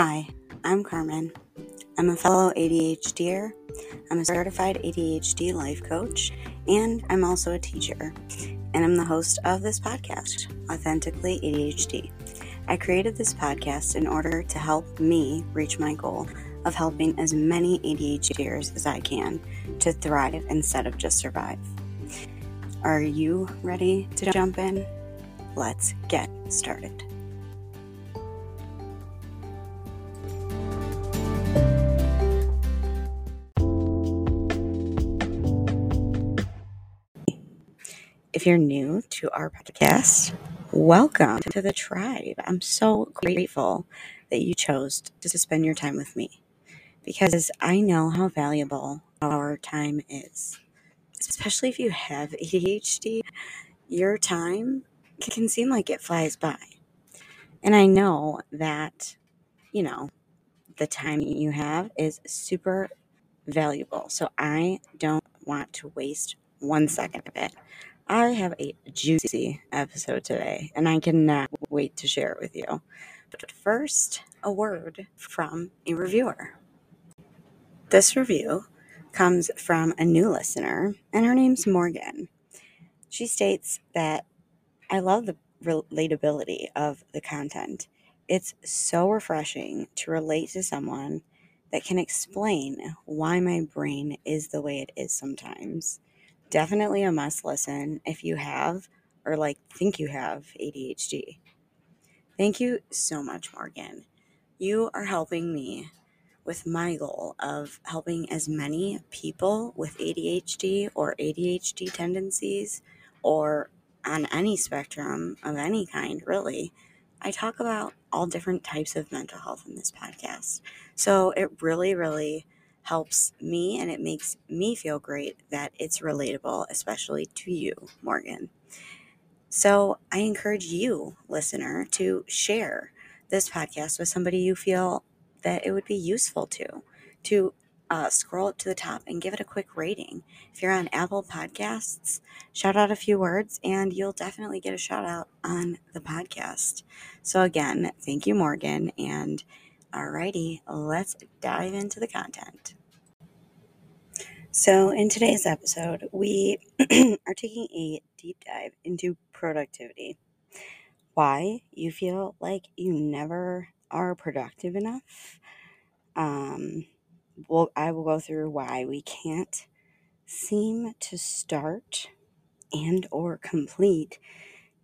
Hi, I'm Carmen. I'm a fellow ADHDer. I'm a certified ADHD life coach, and I'm also a teacher. And I'm the host of this podcast, Authentically ADHD. I created this podcast in order to help me reach my goal of helping as many ADHDers as I can to thrive instead of just survive. Are you ready to jump in? Let's get started. If you're new to our podcast, welcome to the tribe. I'm so grateful that you chose to spend your time with me because I know how valuable our time is. Especially if you have ADHD, your time can seem like it flies by. And I know that, you know, the time you have is super valuable. So I don't want to waste one second of it. I have a juicy episode today, and I cannot wait to share it with you. But first, a word from a reviewer. This review comes from a new listener, and her name's Morgan. She states that I love the relatability of the content. It's so refreshing to relate to someone that can explain why my brain is the way it is sometimes definitely a must listen if you have or like think you have ADHD. Thank you so much, Morgan. You are helping me with my goal of helping as many people with ADHD or ADHD tendencies or on any spectrum of any kind, really. I talk about all different types of mental health in this podcast. So it really, really helps me and it makes me feel great that it's relatable, especially to you, Morgan. So I encourage you, listener, to share this podcast with somebody you feel that it would be useful to, to uh, scroll up to the top and give it a quick rating. If you're on Apple Podcasts, shout out a few words and you'll definitely get a shout out on the podcast. So, again, thank you, Morgan. And alrighty, let's dive into the content. So, in today's episode, we are taking a deep dive into productivity. Why you feel like you never are productive enough. Um, well, I will go through why we can't seem to start and or complete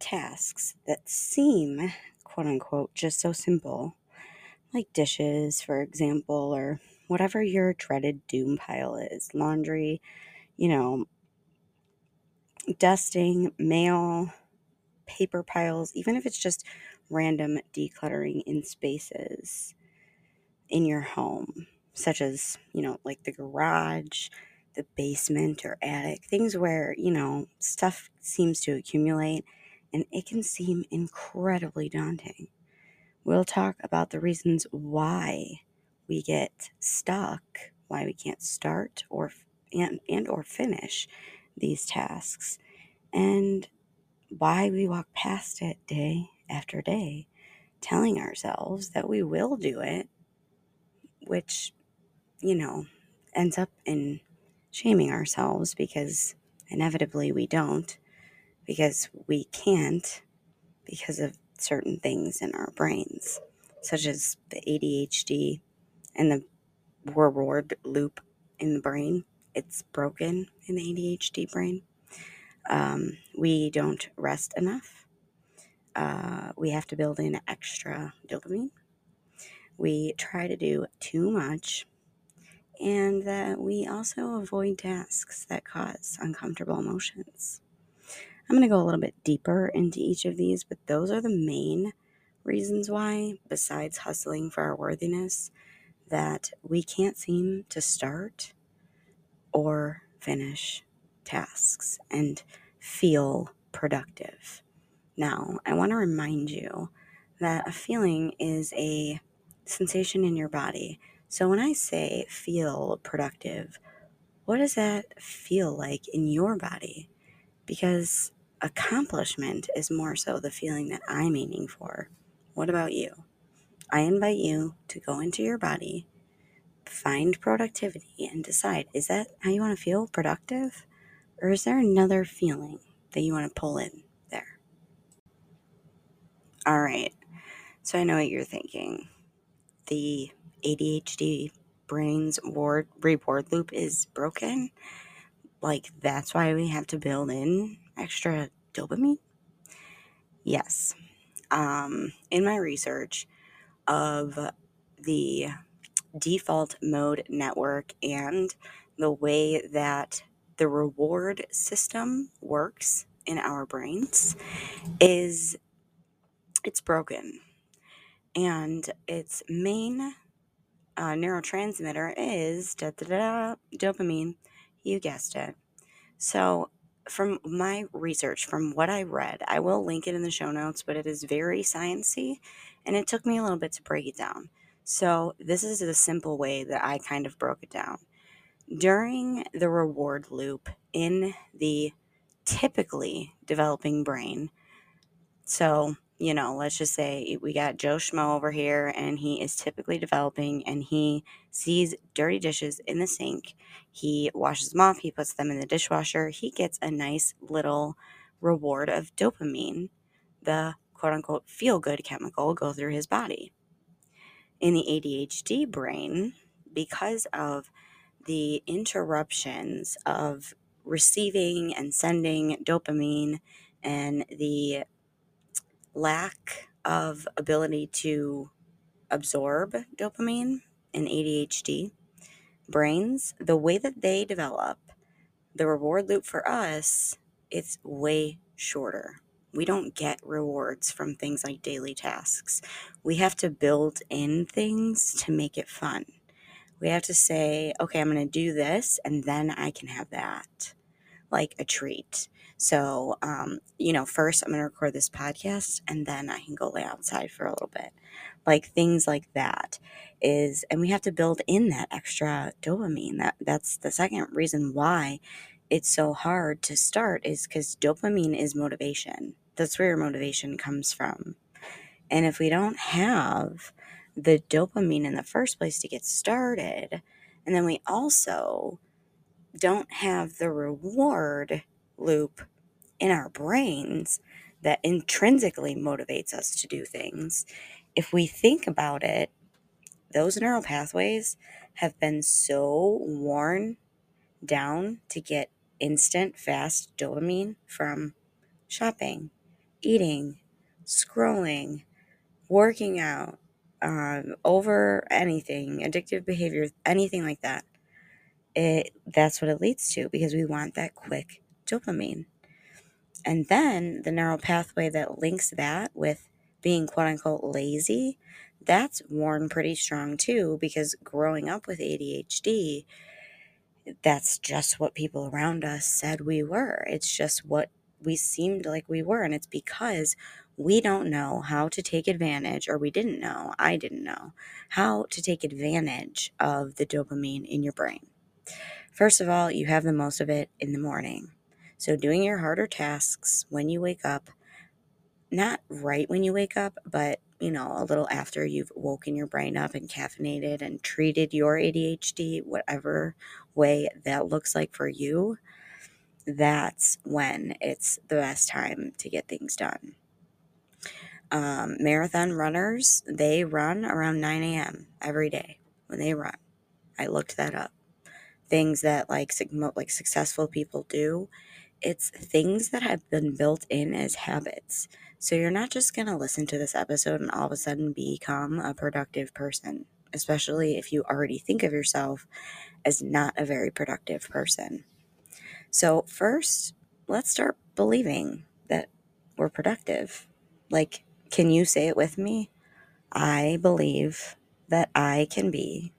tasks that seem quote unquote just so simple like dishes for example or whatever your dreaded doom pile is laundry, you know, dusting, mail, paper piles, even if it's just random decluttering in spaces in your home, such as, you know, like the garage, the basement or attic, things where, you know, stuff seems to accumulate and it can seem incredibly daunting. We'll talk about the reasons why we get stuck, why we can't start or and, and or finish these tasks, and why we walk past it day after day, telling ourselves that we will do it, which, you know, ends up in shaming ourselves because inevitably we don't, because we can't, because of certain things in our brains, such as the ADHD and the reward loop in the brain. It's broken in the ADHD brain. Um, we don't rest enough. Uh, we have to build in extra dopamine. We try to do too much. And that we also avoid tasks that cause uncomfortable emotions. I'm going to go a little bit deeper into each of these, but those are the main reasons why, besides hustling for our worthiness, that we can't seem to start or finish tasks and feel productive. Now, I want to remind you that a feeling is a sensation in your body. So when I say feel productive, what does that feel like in your body? Because accomplishment is more so the feeling that I'm aiming for. What about you? I invite you to go into your body, find productivity, and decide is that how you want to feel productive? Or is there another feeling that you want to pull in there? All right. So I know what you're thinking. The ADHD brain's ward reward loop is broken. Like that's why we have to build in extra dopamine. Yes. Um, in my research of the default mode network and the way that the reward system works in our brains is it's broken. And its main uh, neurotransmitter is da, da, da, dopamine. You guessed it. So from my research from what i read i will link it in the show notes but it is very sciencey and it took me a little bit to break it down so this is the simple way that i kind of broke it down during the reward loop in the typically developing brain. So, you know, let's just say we got Joe Schmo over here and he is typically developing and he sees dirty dishes in the sink. He washes them off, he puts them in the dishwasher. He gets a nice little reward of dopamine, the quote unquote feel good chemical, go through his body. In the ADHD brain, because of the interruptions of receiving and sending dopamine and the lack of ability to absorb dopamine in ADHD brains, the way that they develop, the reward loop for us, it's way shorter. We don't get rewards from things like daily tasks. We have to build in things to make it fun. We have to say, okay, I'm going to do this and then I can have that, like a treat. So, um, you know, first I'm going to record this podcast and then I can go lay outside for a little bit. Like things like that is, and we have to build in that extra dopamine. That that's the second reason why it's so hard to start is because dopamine is motivation. That's where your motivation comes from. And if we don't have the dopamine in the first place to get started. And then we also don't have the reward loop in our brains that intrinsically motivates us to do things. If we think about it, those neural pathways have been so worn down to get instant, fast dopamine from shopping, eating, scrolling, working out, um, over anything, addictive behavior, anything like that, it that's what it leads to because we want that quick dopamine. And then the neural pathway that links that with being quote unquote lazy, that's worn pretty strong too because growing up with ADHD, that's just what people around us said we were. It's just what we seemed like we were. And it's because we don't know how to take advantage, or we didn't know, I didn't know, how to take advantage of the dopamine in your brain. First of all, you have the most of it in the morning. So, doing your harder tasks when you wake up, not right when you wake up, but you know, a little after you've woken your brain up and caffeinated and treated your ADHD, whatever way that looks like for you, that's when it's the best time to get things done. Um, marathon runners, they run around 9 a.m. every day when they run. I looked that up. Things that like like successful people do, it's things that have been built in as habits. So you're not just going to listen to this episode and all of a sudden become a productive person, especially if you already think of yourself as not a very productive person. So, first, let's start believing that we're productive. Like, can you say it with me? I believe that I can be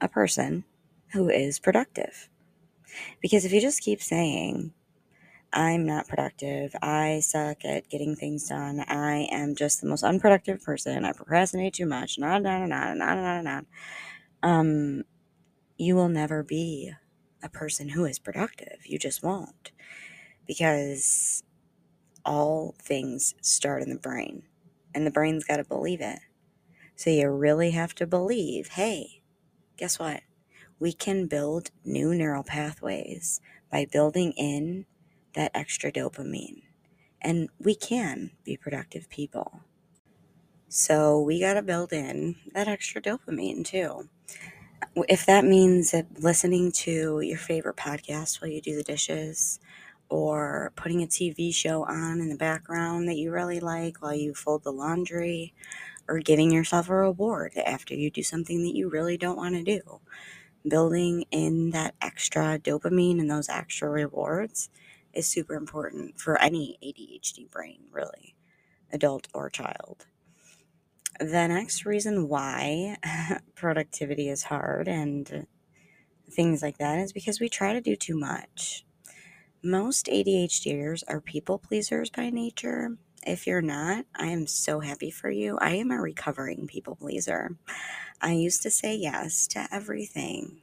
a person who is productive. Because if you just keep saying, I'm not productive, I suck at getting things done, I am just the most unproductive person, I procrastinate too much, nah, nah, nah, nah, nah, nah, nah, um, you will never be a person who is productive. You just won't. Because all things start in the brain and the brain's got to believe it. So you really have to believe hey, guess what? We can build new neural pathways by building in that extra dopamine. And we can be productive people. So we got to build in that extra dopamine too. If that means listening to your favorite podcast while you do the dishes, or putting a TV show on in the background that you really like while you fold the laundry, or giving yourself a reward after you do something that you really don't want to do. Building in that extra dopamine and those extra rewards is super important for any ADHD brain, really, adult or child. The next reason why productivity is hard and things like that is because we try to do too much. Most ADHDers are people pleasers by nature. If you're not, I am so happy for you. I am a recovering people pleaser. I used to say yes to everything.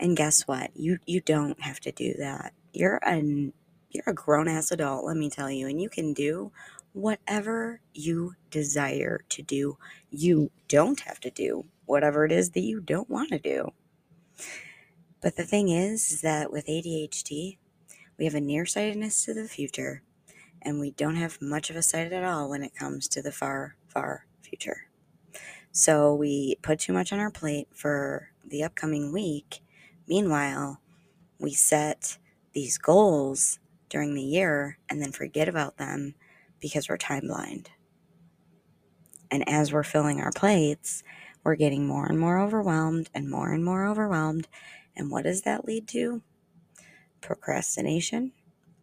And guess what? You you don't have to do that. You're a you're a grown ass adult, let me tell you, and you can do whatever you desire to do. You don't have to do whatever it is that you don't want to do. But the thing is, is that with ADHD, we have a nearsightedness to the future, and we don't have much of a sight at all when it comes to the far, far future. So we put too much on our plate for the upcoming week. Meanwhile, we set these goals during the year and then forget about them because we're time blind. And as we're filling our plates, we're getting more and more overwhelmed and more and more overwhelmed. And what does that lead to? procrastination,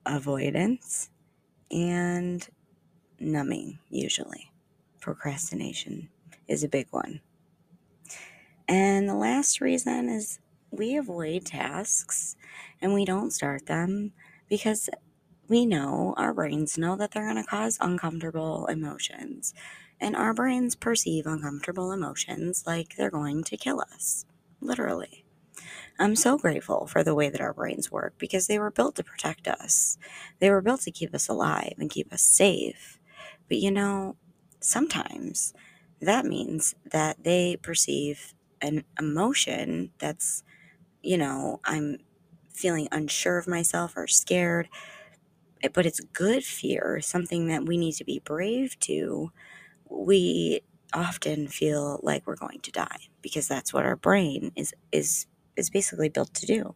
avoidance, and numbing, usually. Procrastination is a big one. And the last reason is we avoid tasks and we don't start them because we know, our brains know that they're going to cause uncomfortable emotions. And our brains perceive uncomfortable emotions like they're going to kill us, literally. I'm so grateful for the way that our brains work because they were built to protect us. They were built to keep us alive and keep us safe. But you know, sometimes that means that they perceive an emotion that's, you know, I'm feeling unsure of myself or scared, but it's good fear, something that we need to be brave to. We often feel like we're going to die because that's what our brain is is is basically built to do.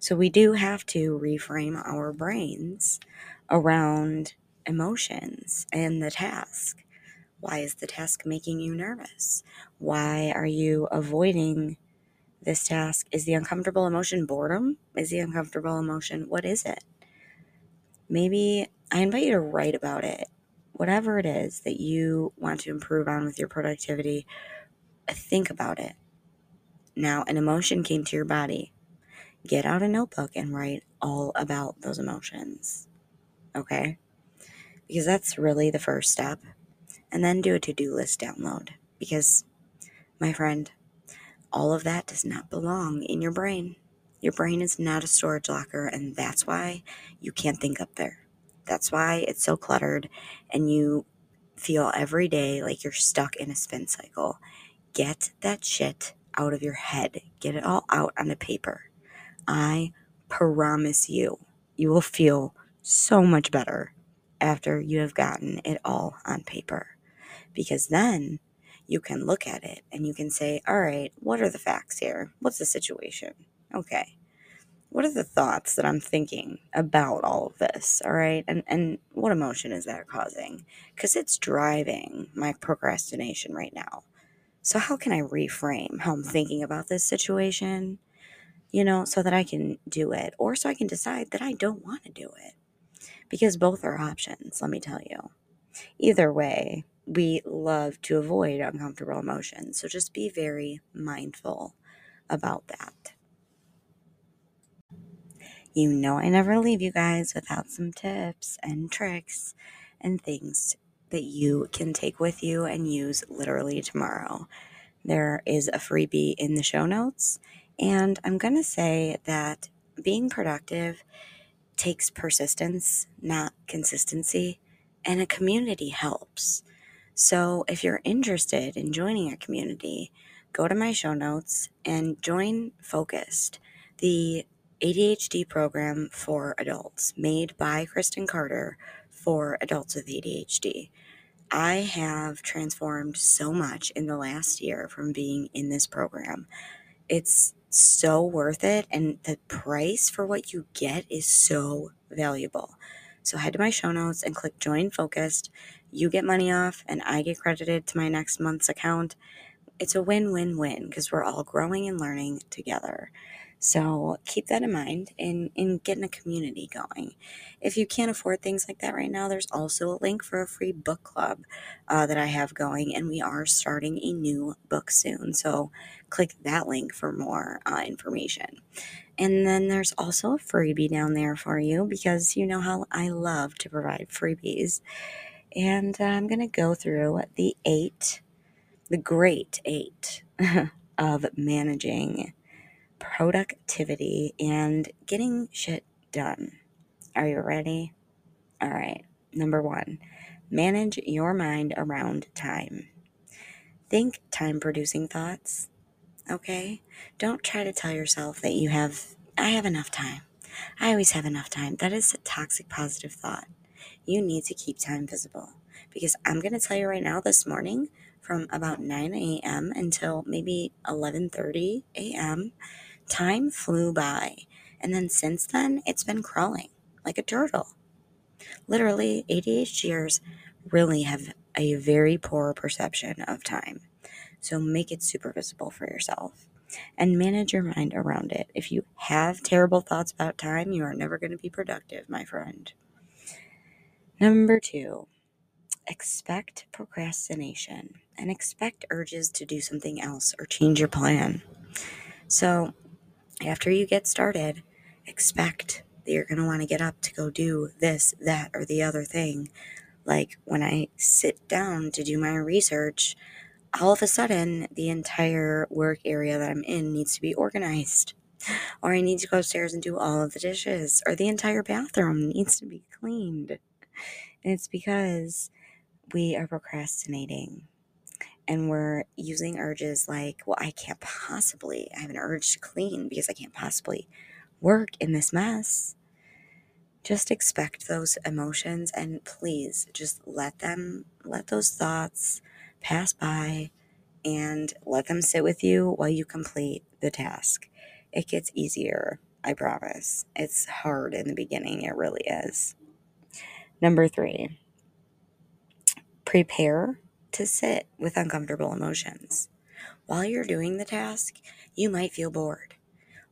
So we do have to reframe our brains around emotions and the task. Why is the task making you nervous? Why are you avoiding this task? Is the uncomfortable emotion boredom? Is the uncomfortable emotion, what is it? Maybe I invite you to write about it. Whatever it is that you want to improve on with your productivity, think about it. Now, an emotion came to your body. Get out a notebook and write all about those emotions. Okay? Because that's really the first step. And then do a to do list download. Because, my friend, all of that does not belong in your brain. Your brain is not a storage locker, and that's why you can't think up there. That's why it's so cluttered, and you feel every day like you're stuck in a spin cycle. Get that shit out of your head. Get it all out on the paper. I promise you, you will feel so much better after you have gotten it all on paper. Because then you can look at it and you can say, all right, what are the facts here? What's the situation? Okay. What are the thoughts that I'm thinking about all of this? All right. And, and what emotion is that causing? Because it's driving my procrastination right now. So, how can I reframe how I'm thinking about this situation, you know, so that I can do it, or so I can decide that I don't want to do it? Because both are options, let me tell you. Either way, we love to avoid uncomfortable emotions. So, just be very mindful about that. You know, I never leave you guys without some tips and tricks and things that you can take with you and use literally tomorrow. There is a freebie in the show notes. And I'm going to say that being productive takes persistence, not consistency, and a community helps. So if you're interested in joining a community, go to my show notes and join Focused, the ADHD program for adults made by Kristen Carter for adults with ADHD. I have transformed so much in the last year from being in this program. It's so worth it, and the price for what you get is so valuable. So head to my show notes and click join focused. You get money off, and I get credited to my next month's account. It's a win win win because we're all growing and learning together. So keep that in mind in, in getting a community going. If you can't afford things like that right now, there's also a link for a free book club uh, that I have going, and we are starting a new book soon. So click that link for more uh, information. And then there's also a freebie down there for you because you know how I love to provide freebies. And uh, I'm going to go through the eight, the great eight of managing productivity and getting shit done. Are you ready? All right. Number one, manage your mind around time. Think time producing thoughts. Okay? Don't try to tell yourself that you have, I have enough time. I always have enough time. That is a toxic positive thought. You need to keep time visible. Because I'm going to tell you right now this morning, from about 9 a.m. until maybe 11:30 a.m., time flew by. And then since then, it's been crawling like a turtle. Literally, ADHDers really have a very poor perception of time. So make it super visible for yourself and manage your mind around it. If you have terrible thoughts about time, you are never going to be productive, my friend. Number two, expect procrastination and expect urges to do something else or change your plan. So, after you get started, expect that you're going to want to get up to go do this, that, or the other thing. Like when I sit down to do my research, all of a sudden the entire work area that I'm in needs to be organized. Or I need to go upstairs and do all of the dishes, or the entire bathroom needs to be cleaned. And it's because we are procrastinating and we're using urges like, well, I can't possibly, I have an urge to clean because I can't possibly work in this mess. Just expect those emotions and please just let them, let those thoughts pass by and let them sit with you while you complete the task. It gets easier, I promise. It's hard in the beginning, it really is. Number three, prepare to sit with uncomfortable emotions. While you're doing the task, you might feel bored.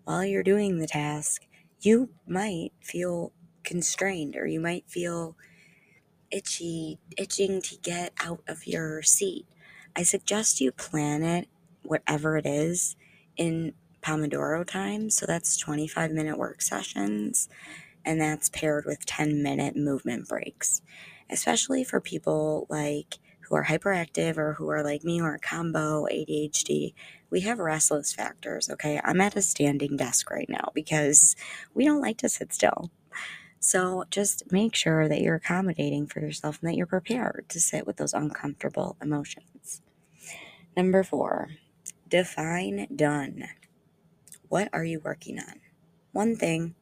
While you're doing the task, you might feel constrained or you might feel itchy, itching to get out of your seat. I suggest you plan it, whatever it is, in Pomodoro time. So that's 25 minute work sessions, and that's paired with 10 minute movement breaks, especially for people like who are hyperactive or who are like me or a combo ADHD, we have restless factors, okay? I'm at a standing desk right now because we don't like to sit still. So just make sure that you're accommodating for yourself and that you're prepared to sit with those uncomfortable emotions. Number four, define done. What are you working on? One thing.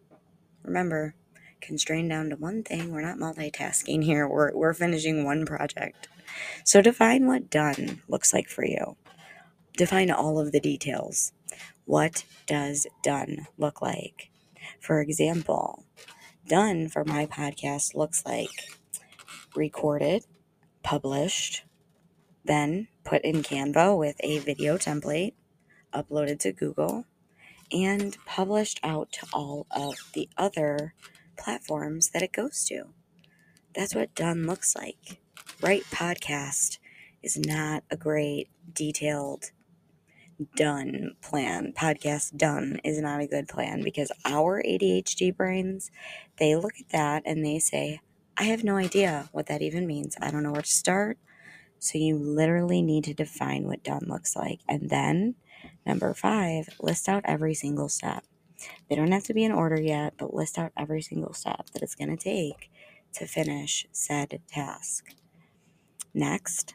Remember, constrained down to one thing. We're not multitasking here. We're, we're finishing one project. So define what done looks like for you. Define all of the details. What does done look like? For example, done for my podcast looks like recorded, published, then put in Canva with a video template, uploaded to Google, and published out to all of the other platforms that it goes to. That's what done looks like right podcast is not a great detailed done plan. Podcast done is not a good plan because our ADHD brains, they look at that and they say, I have no idea what that even means. I don't know where to start. So you literally need to define what done looks like. And then, number five, list out every single step. They don't have to be in order yet, but list out every single step that it's going to take to finish said task. Next,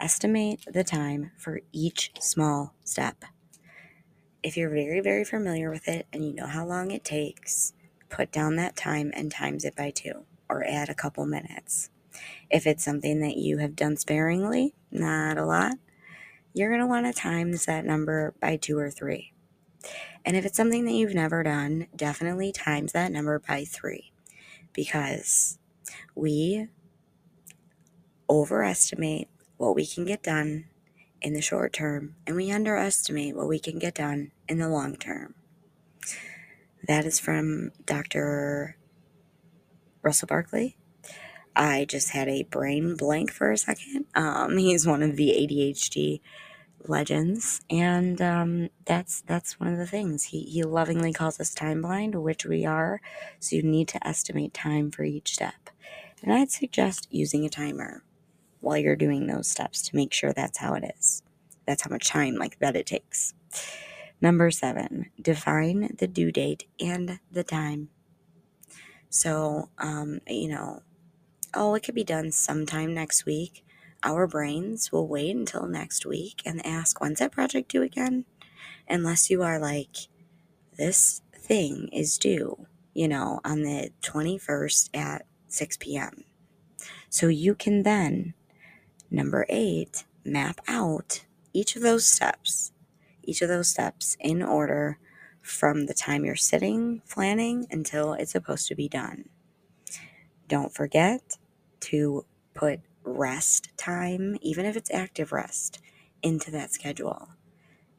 estimate the time for each small step. If you're very, very familiar with it and you know how long it takes, put down that time and times it by two or add a couple minutes. If it's something that you have done sparingly, not a lot, you're going to want to times that number by two or three. And if it's something that you've never done, definitely times that number by three because we overestimate what we can get done in the short term and we underestimate what we can get done in the long term. That is from Dr. Russell Barkley. I just had a brain blank for a second. Um, he's one of the ADHD legends, and um, that's that's one of the things he he lovingly calls us time blind, which we are. So you need to estimate time for each step, and I'd suggest using a timer while you're doing those steps to make sure that's how it is. That's how much time like that it takes. Number seven, define the due date and the time. So, um, you know, oh, it could be done sometime next week. Our brains will wait until next week and ask, when's that project due again? Unless you are like, this thing is due, you know, on the 21st at 6 p.m. So you can then, number eight, map out each of those steps, each of those steps in order from the time you're sitting planning until it's supposed to be done. Don't forget to put rest time, even if it's active rest, into that schedule.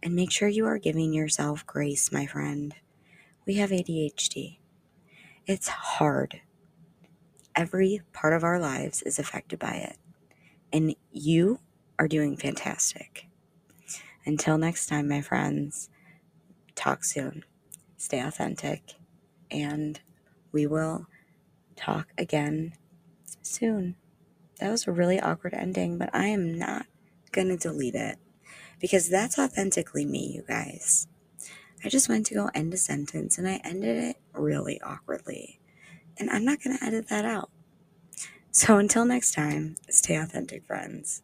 And make sure you are giving yourself grace, my friend. We have ADHD. It's hard. Every part of our lives is affected by it. And you are doing fantastic. Until next time, my friends, talk soon. Stay authentic. And we will talk again soon. That was a really awkward ending, but I am not going to delete it because that's authentically me, you guys. I just went to go end a sentence and I ended it really awkwardly. And I'm not going to edit that out. So until next time, stay authentic, friends.